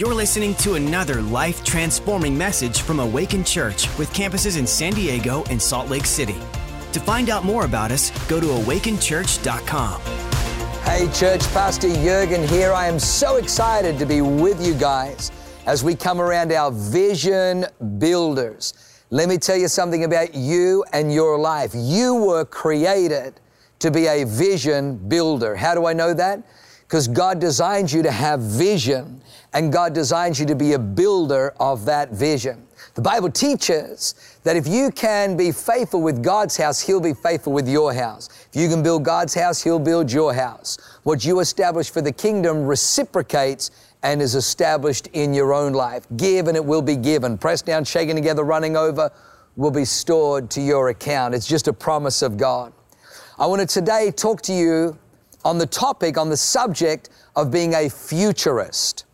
You're listening to another life transforming message from Awaken Church with campuses in San Diego and Salt Lake City. To find out more about us, go to awakenchurch.com. Hey, church, Pastor Jurgen here. I am so excited to be with you guys as we come around our vision builders. Let me tell you something about you and your life. You were created to be a vision builder. How do I know that? Because God designed you to have vision and God designed you to be a builder of that vision. The Bible teaches that if you can be faithful with God's house, He'll be faithful with your house. If you can build God's house, He'll build your house. What you establish for the kingdom reciprocates and is established in your own life. Give and it will be given. Pressed down, shaken together, running over will be stored to your account. It's just a promise of God. I want to today talk to you on the topic, on the subject of being a futurist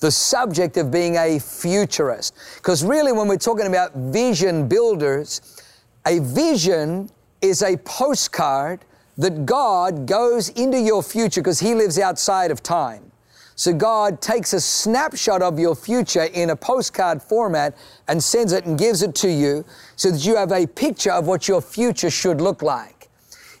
the subject of being a futurist. Because really, when we're talking about vision builders, a vision is a postcard that God goes into your future because He lives outside of time. So God takes a snapshot of your future in a postcard format and sends it and gives it to you so that you have a picture of what your future should look like.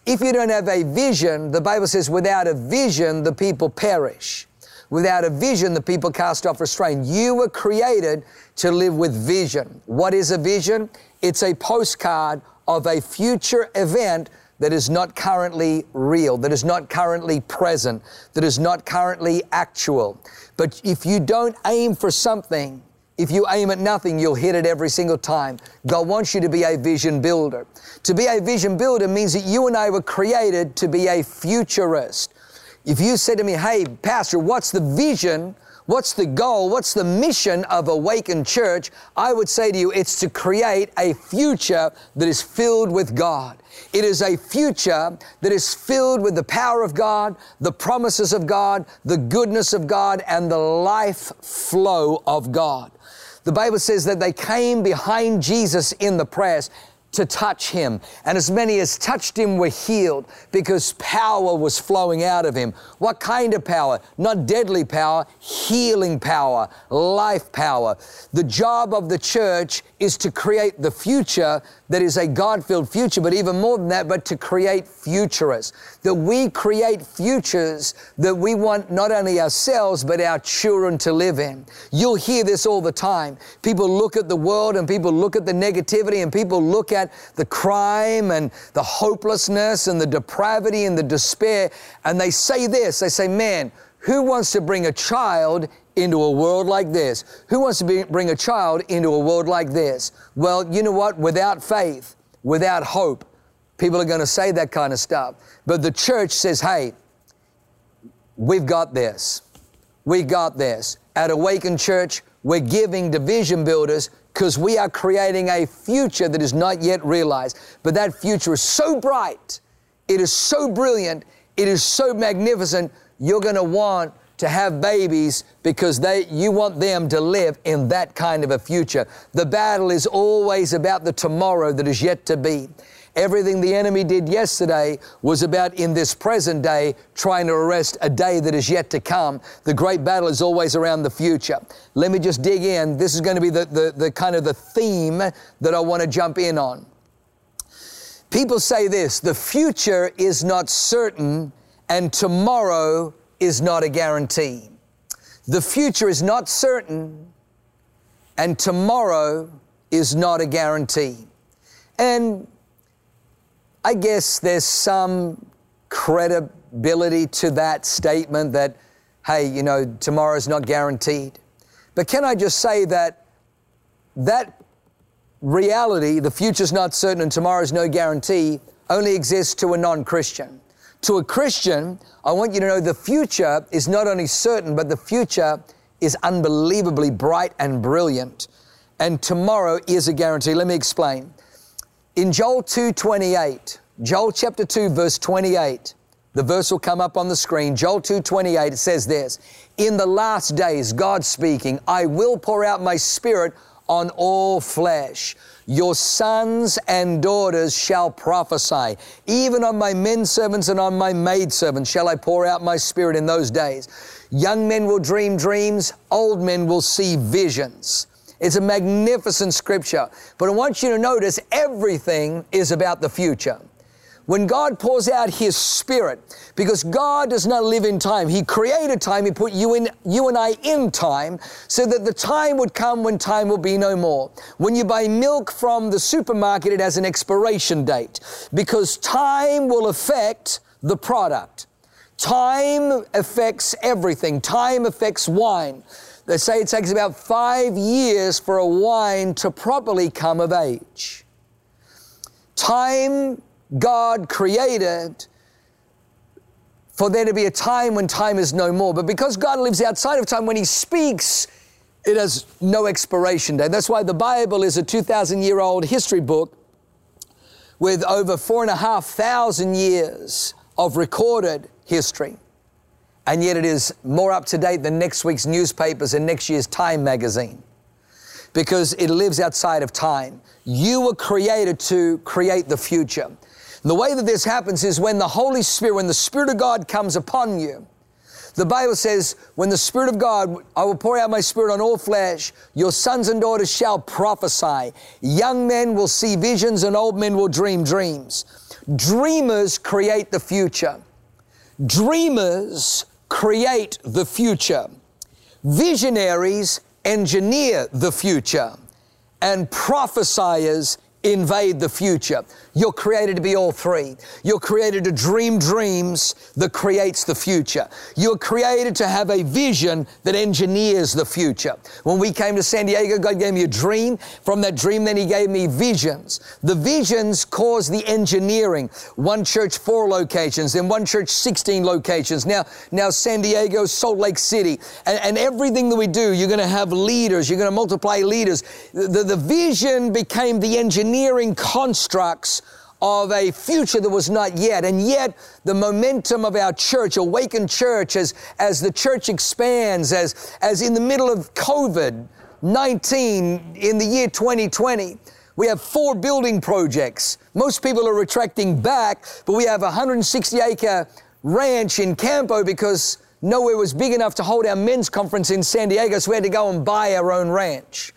If you don't have a vision, the Bible says, without a vision, the people perish. Without a vision, the people cast off restraint. You were created to live with vision. What is a vision? It's a postcard of a future event that is not currently real, that is not currently present, that is not currently actual. But if you don't aim for something, if you aim at nothing, you'll hit it every single time. God wants you to be a vision builder. To be a vision builder means that you and I were created to be a futurist. If you say to me, hey, Pastor, what's the vision? What's the goal? What's the mission of Awakened Church? I would say to you, it's to create a future that is filled with God. It is a future that is filled with the power of God, the promises of God, the goodness of God, and the life flow of God. The Bible says that they came behind Jesus in the press to touch him. And as many as touched him were healed because power was flowing out of him. What kind of power? Not deadly power, healing power, life power. The job of the church is to create the future that is a God filled future, but even more than that, but to create futurists. That we create futures that we want not only ourselves, but our children to live in. You'll hear this all the time. People look at the world and people look at the negativity and people look at the crime and the hopelessness and the depravity and the despair, and they say this they say, Man, who wants to bring a child into a world like this? Who wants to be, bring a child into a world like this? Well, you know what? Without faith, without hope, people are going to say that kind of stuff. But the church says, hey, we've got this. We got this. At Awaken Church, we're giving division builders because we are creating a future that is not yet realized. But that future is so bright, it is so brilliant, it is so magnificent, you're going to want to have babies because they, you want them to live in that kind of a future. The battle is always about the tomorrow that is yet to be. Everything the enemy did yesterday was about in this present day trying to arrest a day that is yet to come. The great battle is always around the future. Let me just dig in. This is going to be the, the, the kind of the theme that I want to jump in on. People say this the future is not certain and tomorrow is not a guarantee. The future is not certain, and tomorrow is not a guarantee. And I guess there's some credibility to that statement that, hey, you know, tomorrow's not guaranteed. But can I just say that that reality, the future's not certain and tomorrow's no guarantee, only exists to a non Christian. To a Christian, I want you to know the future is not only certain, but the future is unbelievably bright and brilliant. And tomorrow is a guarantee. Let me explain. In Joel 2:28, Joel chapter 2 verse 28, the verse will come up on the screen. Joel 2:28 it says this, "In the last days, God speaking, I will pour out my spirit on all flesh. Your sons and daughters shall prophesy. Even on my men servants and on my maid servants shall I pour out my spirit in those days. Young men will dream dreams, old men will see visions. It's a magnificent scripture. But I want you to notice everything is about the future when God pours out His Spirit, because God does not live in time. He created time. He put you in, you and I in time, so that the time would come when time will be no more. When you buy milk from the supermarket, it has an expiration date, because time will affect the product. Time affects everything. Time affects wine. They say it takes about five years for a wine to properly come of age. Time God created for there to be a time when time is no more. But because God lives outside of time, when He speaks, it has no expiration date. That's why the Bible is a 2,000 year old history book with over four and a half thousand years of recorded history. And yet it is more up to date than next week's newspapers and next year's Time magazine because it lives outside of time. You were created to create the future. The way that this happens is when the Holy Spirit, when the Spirit of God comes upon you, the Bible says, when the Spirit of God, I will pour out my Spirit on all flesh, your sons and daughters shall prophesy. Young men will see visions and old men will dream dreams. Dreamers create the future. Dreamers create the future. Visionaries engineer the future. And prophesiers invade the future. You're created to be all three. You're created to dream dreams that creates the future. You're created to have a vision that engineers the future. When we came to San Diego, God gave me a dream. From that dream, then He gave me visions. The visions cause the engineering. One church, four locations, then one church, 16 locations. Now, now San Diego, Salt Lake City. And, and everything that we do, you're going to have leaders. You're going to multiply leaders. The, the, the vision became the engineering constructs of a future that was not yet. And yet, the momentum of our church, awakened church, as, as the church expands, as, as in the middle of COVID 19 in the year 2020, we have four building projects. Most people are retracting back, but we have a 160 acre ranch in Campo because nowhere was big enough to hold our men's conference in San Diego, so we had to go and buy our own ranch.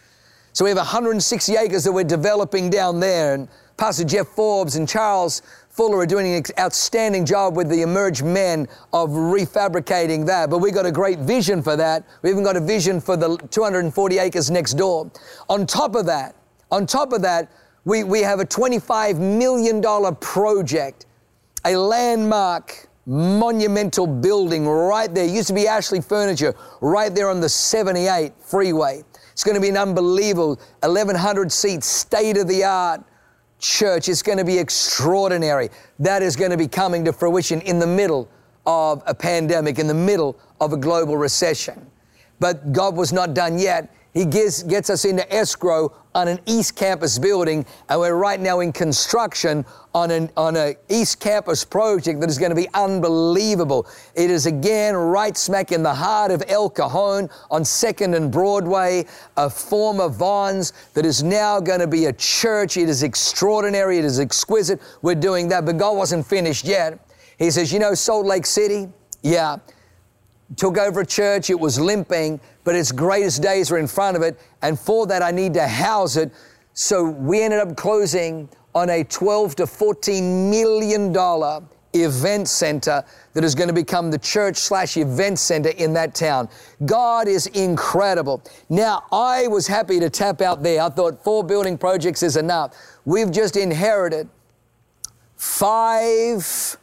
So we have 160 acres that we're developing down there. And Pastor Jeff Forbes and Charles Fuller are doing an outstanding job with the emerged men of refabricating that. But we've got a great vision for that. We even got a vision for the 240 acres next door. On top of that, on top of that, we, we have a $25 million project, a landmark monumental building right there. It used to be Ashley Furniture, right there on the 78 freeway. It's going to be an unbelievable 1,100 seat, state of the art church. It's going to be extraordinary. That is going to be coming to fruition in the middle of a pandemic, in the middle of a global recession. But God was not done yet. He gets, gets us into escrow on an East Campus building, and we're right now in construction on an on a East Campus project that is going to be unbelievable. It is again right smack in the heart of El Cajon on Second and Broadway, a former Vons that is now going to be a church. It is extraordinary. It is exquisite. We're doing that, but God wasn't finished yet. He says, you know, Salt Lake City, yeah took over a church. It was limping, but its greatest days were in front of it. And for that, I need to house it. So we ended up closing on a 12 to 14 million dollar event center that is going to become the church slash event center in that town. God is incredible. Now, I was happy to tap out there. I thought four building projects is enough. We've just inherited five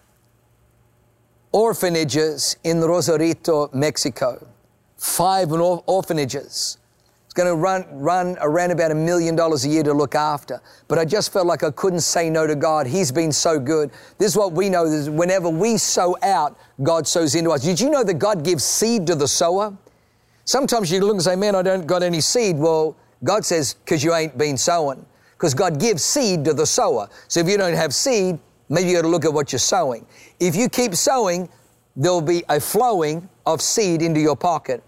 orphanages in Rosarito, Mexico. Five orphanages. It's going to run, run around about a million dollars a year to look after. But I just felt like I couldn't say no to God. He's been so good. This is what we know is whenever we sow out, God sows into us. Did you know that God gives seed to the sower? Sometimes you look and say, man, I don't got any seed. Well, God says, because you ain't been sowing. Because God gives seed to the sower. So if you don't have seed, maybe you got to look at what you're sowing. If you keep sowing, there'll be a flowing of seed into your pocket.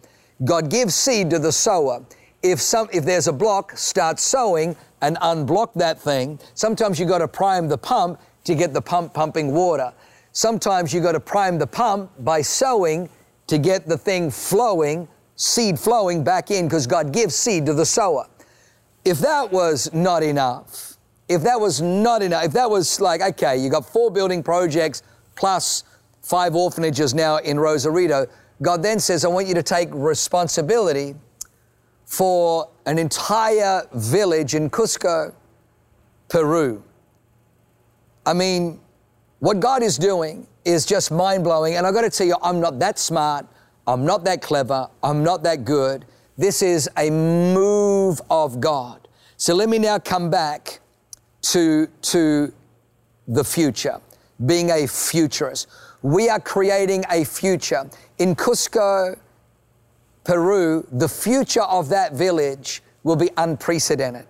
God gives seed to the sower. if some if there's a block, start sowing and unblock that thing. Sometimes you got to prime the pump to get the pump pumping water. Sometimes you got to prime the pump by sowing to get the thing flowing, seed flowing back in because God gives seed to the sower. If that was not enough, if that was not enough, if that was like, okay, you got four building projects plus five orphanages now in Rosarito, God then says, I want you to take responsibility for an entire village in Cusco, Peru. I mean, what God is doing is just mind blowing. And I've got to tell you, I'm not that smart. I'm not that clever. I'm not that good. This is a move of God. So let me now come back to, to the future, being a futurist. We are creating a future. In Cusco, Peru, the future of that village will be unprecedented.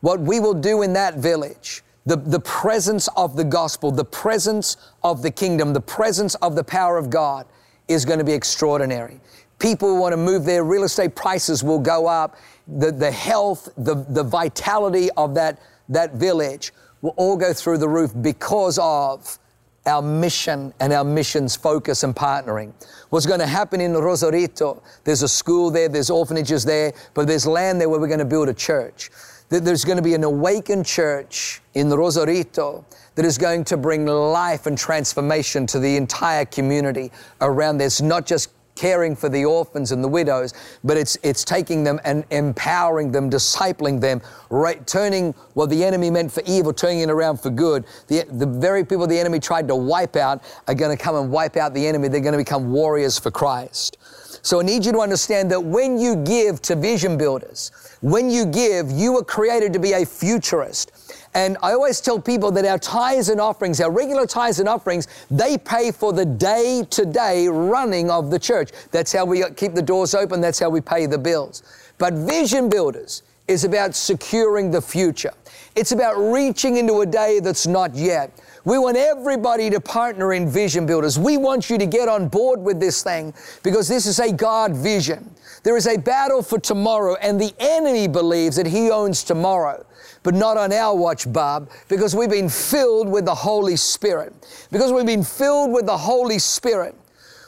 What we will do in that village, the, the presence of the gospel, the presence of the kingdom, the presence of the power of God is going to be extraordinary. People want to move their real estate prices will go up. The, the health, the, the vitality of that, that village will all go through the roof because of our mission and our mission's focus and partnering. What's going to happen in Rosarito, there's a school there, there's orphanages there, but there's land there where we're going to build a church. There's going to be an awakened church in Rosarito that is going to bring life and transformation to the entire community around this, not just caring for the orphans and the widows, but it's, it's taking them and empowering them, discipling them, right, turning what the enemy meant for evil, turning it around for good. The, the very people the enemy tried to wipe out are going to come and wipe out the enemy. They're going to become warriors for Christ. So I need you to understand that when you give to vision builders, when you give, you were created to be a futurist. And I always tell people that our tithes and offerings, our regular tithes and offerings, they pay for the day to day running of the church. That's how we keep the doors open. That's how we pay the bills. But Vision Builders is about securing the future. It's about reaching into a day that's not yet. We want everybody to partner in Vision Builders. We want you to get on board with this thing because this is a God vision. There is a battle for tomorrow, and the enemy believes that he owns tomorrow but not on our watch, Bob, because we've been filled with the Holy Spirit. Because we've been filled with the Holy Spirit,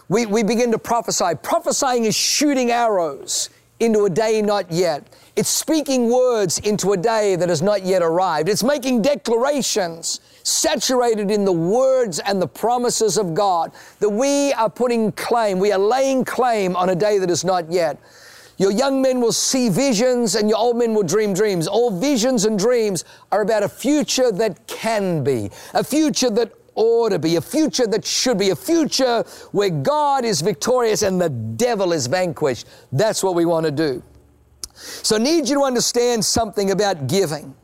we, we begin to prophesy. Prophesying is shooting arrows into a day not yet. It's speaking words into a day that has not yet arrived. It's making declarations saturated in the words and the promises of God that we are putting claim, we are laying claim on a day that is not yet. Your young men will see visions and your old men will dream dreams. All visions and dreams are about a future that can be, a future that ought to be, a future that should be, a future where God is victorious and the devil is vanquished. That's what we want to do. So I need you to understand something about giving.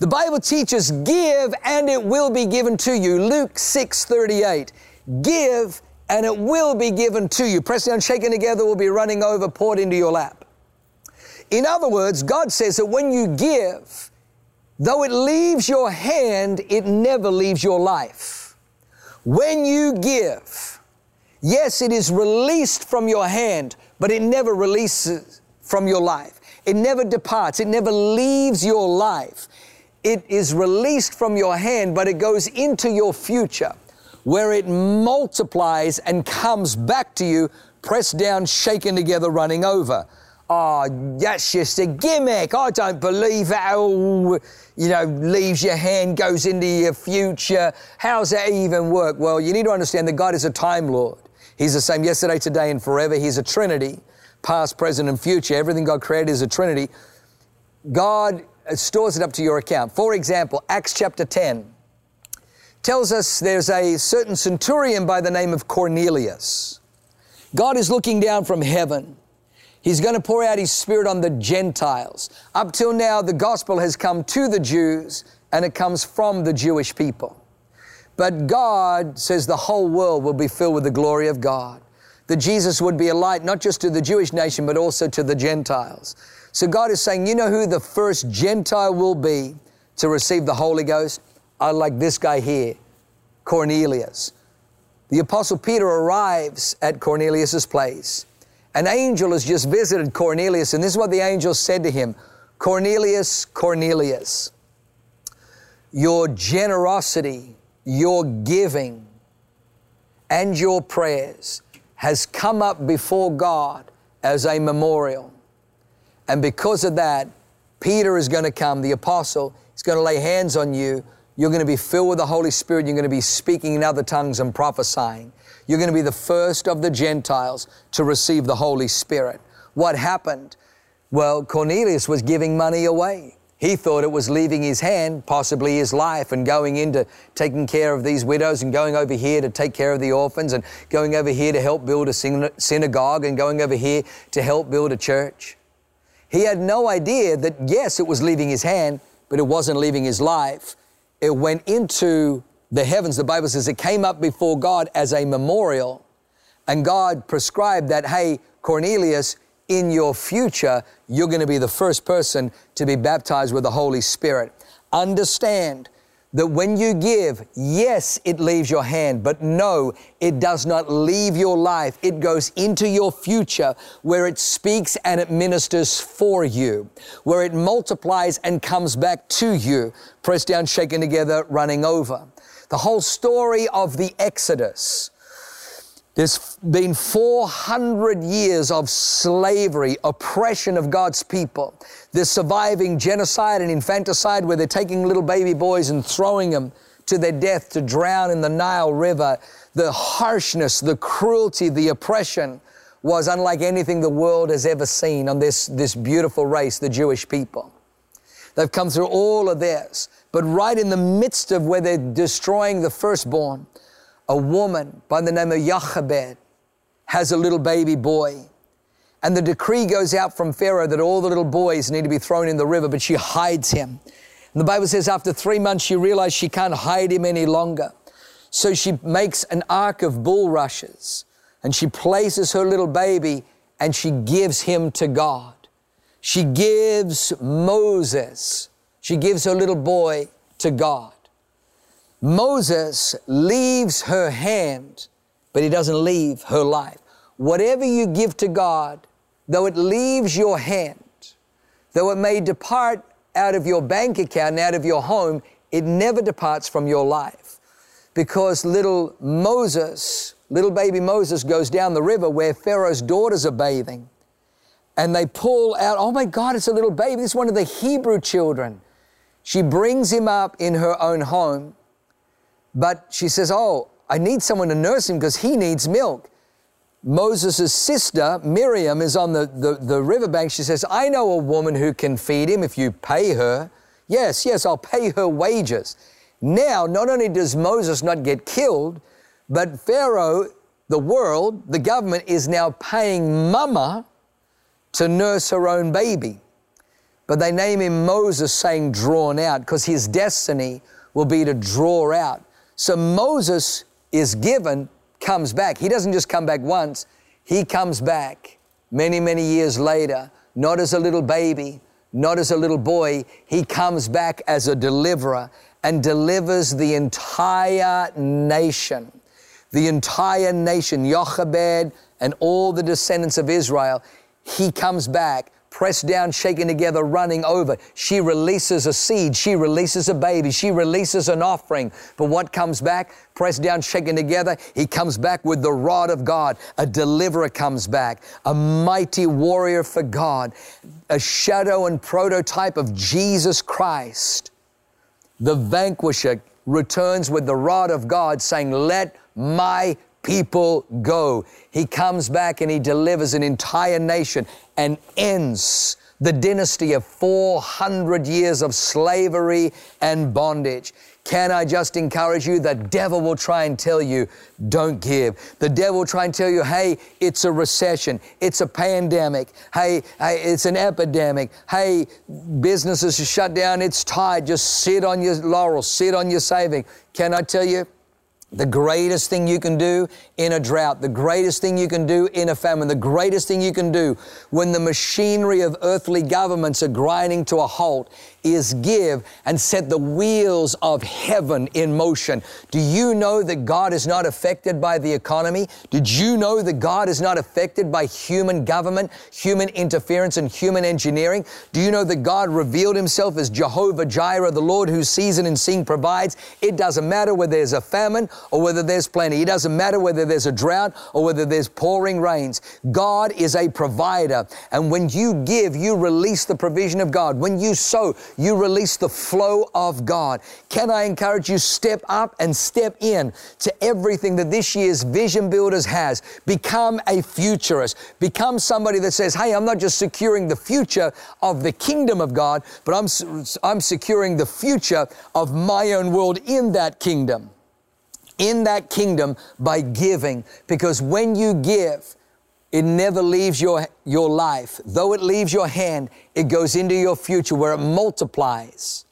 The Bible teaches give and it will be given to you. Luke 6 38. Give and it will be given to you. Pressed down, shaken together, will be running over, poured into your lap. In other words, God says that when you give, though it leaves your hand, it never leaves your life. When you give, yes, it is released from your hand, but it never releases from your life. It never departs, it never leaves your life. It is released from your hand, but it goes into your future where it multiplies and comes back to you, pressed down, shaken together, running over. Oh, that's just a gimmick. I don't believe that all, you know, leaves your hand, goes into your future. How's that even work? Well, you need to understand that God is a time Lord. He's the same yesterday, today, and forever. He's a Trinity, past, present, and future. Everything God created is a Trinity. God stores it up to your account. For example, Acts chapter 10 tells us there's a certain centurion by the name of Cornelius. God is looking down from heaven. He's going to pour out His Spirit on the Gentiles. Up till now, the gospel has come to the Jews and it comes from the Jewish people. But God says the whole world will be filled with the glory of God. That Jesus would be a light not just to the Jewish nation, but also to the Gentiles. So God is saying, you know who the first Gentile will be to receive the Holy Ghost? Are like this guy here, Cornelius. The Apostle Peter arrives at Cornelius's place, An angel has just visited Cornelius, and this is what the angel said to him Cornelius, Cornelius, your generosity, your giving, and your prayers has come up before God as a memorial. And because of that, Peter is going to come, the apostle, he's going to lay hands on you. You're going to be filled with the Holy Spirit. You're going to be speaking in other tongues and prophesying. You're going to be the first of the Gentiles to receive the Holy Spirit. What happened? Well, Cornelius was giving money away. He thought it was leaving his hand, possibly his life, and going into taking care of these widows and going over here to take care of the orphans and going over here to help build a synagogue and going over here to help build a church. He had no idea that, yes, it was leaving his hand, but it wasn't leaving his life. It went into the heavens. The Bible says it came up before God as a memorial, and God prescribed that, hey, Cornelius, in your future, you're going to be the first person to be baptized with the Holy Spirit. Understand that when you give, yes, it leaves your hand, but no, it does not leave your life. It goes into your future where it speaks and it ministers for you, where it multiplies and comes back to you, pressed down, shaken together, running over. The whole story of the Exodus there's been 400 years of slavery, oppression of God's people. There's surviving genocide and infanticide where they're taking little baby boys and throwing them to their death to drown in the Nile River. The harshness, the cruelty, the oppression was unlike anything the world has ever seen on this, this beautiful race, the Jewish people. They've come through all of this, but right in the midst of where they're destroying the firstborn, a woman by the name of Jochebed has a little baby boy. And the decree goes out from Pharaoh that all the little boys need to be thrown in the river, but she hides him. And the Bible says after three months, she realized she can't hide him any longer. So she makes an ark of bulrushes and she places her little baby and she gives him to God. She gives Moses, she gives her little boy to God. Moses leaves her hand, but he doesn't leave her life. Whatever you give to God, though it leaves your hand, though it may depart out of your bank account and out of your home, it never departs from your life. Because little Moses, little baby Moses, goes down the river where Pharaoh's daughters are bathing. And they pull out, oh my God, it's a little baby. Is one of the Hebrew children. She brings him up in her own home. But she says, Oh, I need someone to nurse him because he needs milk. Moses' sister, Miriam, is on the, the, the riverbank. She says, I know a woman who can feed him if you pay her. Yes, yes, I'll pay her wages. Now, not only does Moses not get killed, but Pharaoh, the world, the government is now paying mama to nurse her own baby. But they name him Moses, saying drawn out, because his destiny will be to draw out. So Moses is given, comes back. He doesn't just come back once, he comes back many, many years later, not as a little baby, not as a little boy. He comes back as a deliverer and delivers the entire nation. The entire nation, Jochebed and all the descendants of Israel, he comes back pressed down, shaken together, running over. She releases a seed. She releases a baby. She releases an offering. But what comes back? Pressed down, shaken together. He comes back with the rod of God. A deliverer comes back. A mighty warrior for God. A shadow and prototype of Jesus Christ. The vanquisher returns with the rod of God saying, let my people go. He comes back and he delivers an entire nation and ends the dynasty of 400 years of slavery and bondage. Can I just encourage you? The devil will try and tell you, don't give. The devil will try and tell you, hey, it's a recession. It's a pandemic. Hey, hey it's an epidemic. Hey, businesses are shut down. It's tight. Just sit on your laurels, sit on your saving. Can I tell you? The greatest thing you can do in a drought, the greatest thing you can do in a famine, the greatest thing you can do when the machinery of earthly governments are grinding to a halt is give and set the wheels of heaven in motion. Do you know that God is not affected by the economy? Did you know that God is not affected by human government, human interference, and human engineering? Do you know that God revealed himself as Jehovah Jireh, the Lord who sees and in seeing provides? It doesn't matter whether there's a famine or whether there's plenty. It doesn't matter whether there's a drought or whether there's pouring rains. God is a provider. And when you give, you release the provision of God. When you sow, you release the flow of God. Can I encourage you step up and step in to everything that this year's Vision Builders has? Become a futurist. Become somebody that says, "Hey, I'm not just securing the future of the kingdom of God, but I'm I'm securing the future of my own world in that kingdom." In that kingdom by giving because when you give, it never leaves your, your life. Though it leaves your hand, it goes into your future where it multiplies.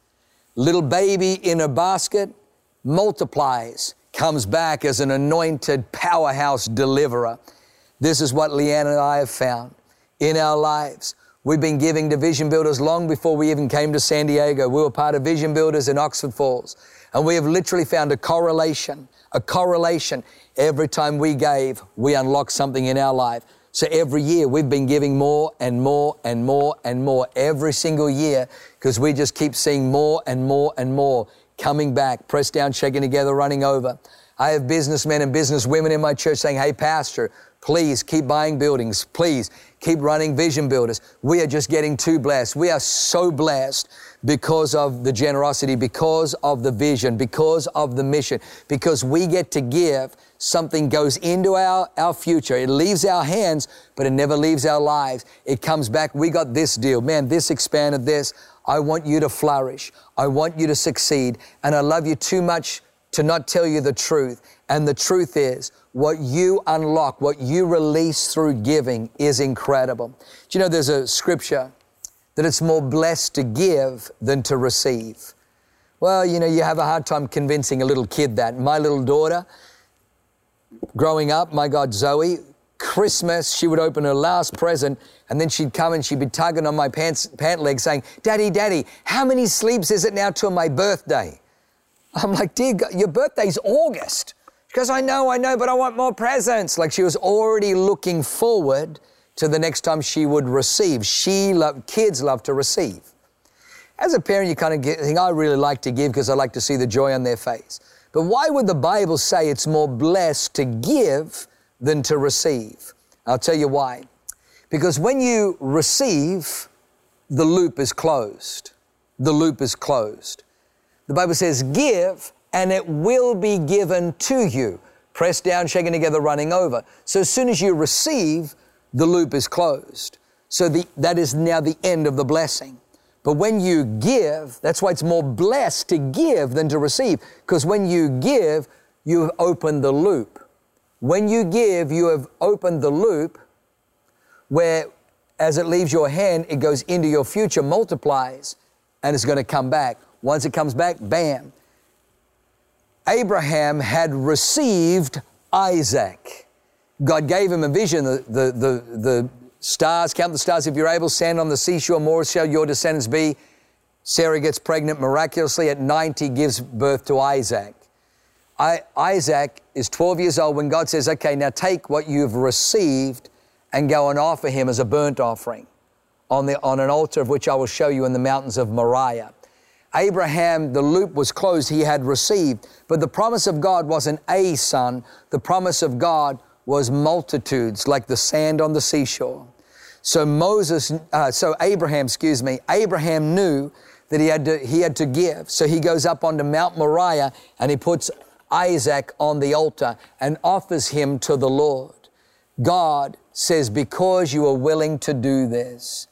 Little baby in a basket multiplies, comes back as an anointed powerhouse deliverer. This is what Leanne and I have found in our lives. We've been giving to Vision Builders long before we even came to San Diego. We were part of Vision Builders in Oxford Falls. And we have literally found a correlation, a correlation Every time we gave, we unlocked something in our life. So every year we've been giving more and more and more and more every single year because we just keep seeing more and more and more coming back, pressed down, shaking together, running over. I have businessmen and businesswomen in my church saying, Hey, Pastor, please keep buying buildings. Please keep running vision builders. We are just getting too blessed. We are so blessed because of the generosity, because of the vision, because of the mission, because we get to give. Something goes into our, our future. It leaves our hands, but it never leaves our lives. It comes back. We got this deal. Man, this expanded this. I want you to flourish. I want you to succeed. And I love you too much to not tell you the truth. And the truth is, what you unlock, what you release through giving is incredible. Do you know there's a scripture that it's more blessed to give than to receive? Well, you know, you have a hard time convincing a little kid that. My little daughter, growing up, my God, Zoe, Christmas, she would open her last present and then she'd come and she'd be tugging on my pants, pant leg saying, Daddy, Daddy, how many sleeps is it now till my birthday? I'm like, dear God, your birthday's August. She goes, I know, I know, but I want more presents. Like she was already looking forward to the next time she would receive. She loved, kids love to receive. As a parent, you kind of get, think, I really like to give because I like to see the joy on their face. But why would the Bible say it's more blessed to give than to receive? I'll tell you why. Because when you receive, the loop is closed. The loop is closed. The Bible says, Give, and it will be given to you. Pressed down, shaken together, running over. So as soon as you receive, the loop is closed. So the, that is now the end of the blessing. But when you give, that's why it's more blessed to give than to receive, because when you give, you have opened the loop. When you give, you have opened the loop where as it leaves your hand, it goes into your future, multiplies, and it's going to come back. Once it comes back, bam. Abraham had received Isaac. God gave him a vision, the, the, the, the stars, count the stars if you're able, stand on the seashore, more shall your descendants be. Sarah gets pregnant miraculously at 90, gives birth to Isaac. I, Isaac is 12 years old when God says, okay, now take what you've received and go and offer him as a burnt offering on, the, on an altar of which I will show you in the mountains of Moriah. Abraham, the loop was closed, he had received, but the promise of God wasn't a son, the promise of God was multitudes like the sand on the seashore. So Moses, uh, so Abraham, excuse me, Abraham knew that he had to, he had to give. So he goes up onto Mount Moriah and he puts Isaac on the altar and offers him to the Lord. God says, because you are willing to do this,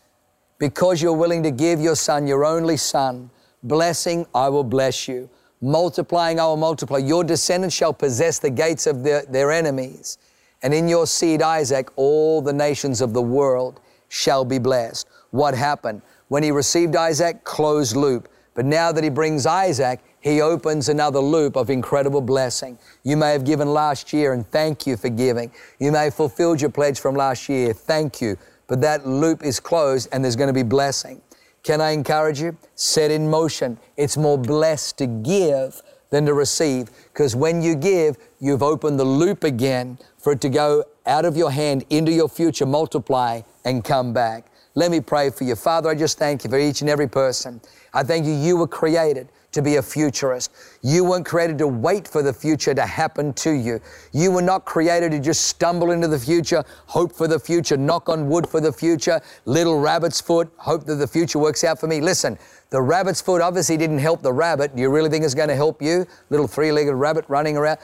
because you're willing to give your son, your only son, blessing, I will bless you. Multiplying, I will multiply. Your descendants shall possess the gates of their, their enemies and in your seed, Isaac, all the nations of the world shall be blessed. What happened? When he received Isaac, closed loop. But now that he brings Isaac, He opens another loop of incredible blessing. You may have given last year and thank you for giving. You may have fulfilled your pledge from last year. Thank you. But that loop is closed and there's going to be blessing. Can I encourage you? Set in motion. It's more blessed to give than to receive because when you give, you've opened the loop again for it to go out of your hand into your future, multiply, and come back. Let me pray for you. Father, I just thank you for each and every person. I thank you, you were created to be a futurist. You weren't created to wait for the future to happen to you. You were not created to just stumble into the future, hope for the future, knock on wood for the future, little rabbit's foot, hope that the future works out for me. Listen, the rabbit's foot obviously didn't help the rabbit. Do you really think it's going to help you? Little three legged rabbit running around.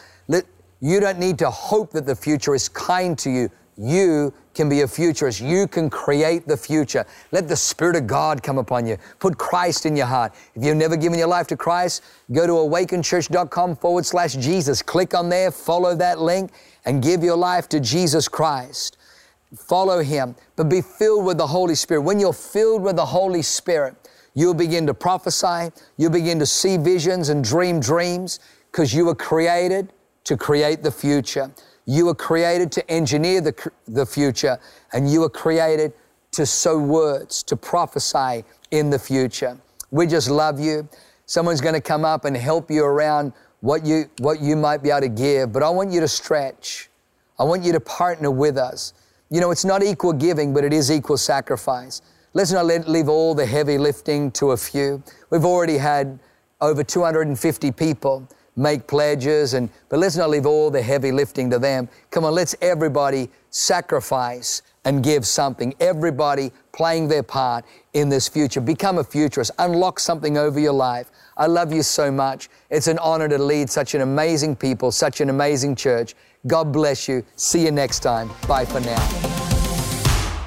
You don't need to hope that the future is kind to you. You can be a futurist. You can create the future. Let the Spirit of God come upon you. Put Christ in your heart. If you've never given your life to Christ, go to awakenchurch.com forward slash Jesus. Click on there, follow that link, and give your life to Jesus Christ. Follow Him, but be filled with the Holy Spirit. When you're filled with the Holy Spirit, you'll begin to prophesy, you'll begin to see visions and dream dreams because you were created to create the future. You were created to engineer the, the future, and you were created to sow words, to prophesy in the future. We just love you. Someone's going to come up and help you around what you, what you might be able to give, but I want you to stretch. I want you to partner with us. You know, it's not equal giving, but it is equal sacrifice. Let's not let, leave all the heavy lifting to a few. We've already had over 250 people make pledges and but let's not leave all the heavy lifting to them. Come on, let's everybody sacrifice and give something. Everybody playing their part in this future. Become a futurist. Unlock something over your life. I love you so much. It's an honor to lead such an amazing people, such an amazing church. God bless you. See you next time. Bye for now.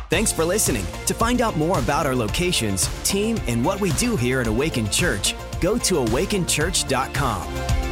Thanks for listening. To find out more about our locations, team, and what we do here at Awaken Church, go to awakenchurch.com.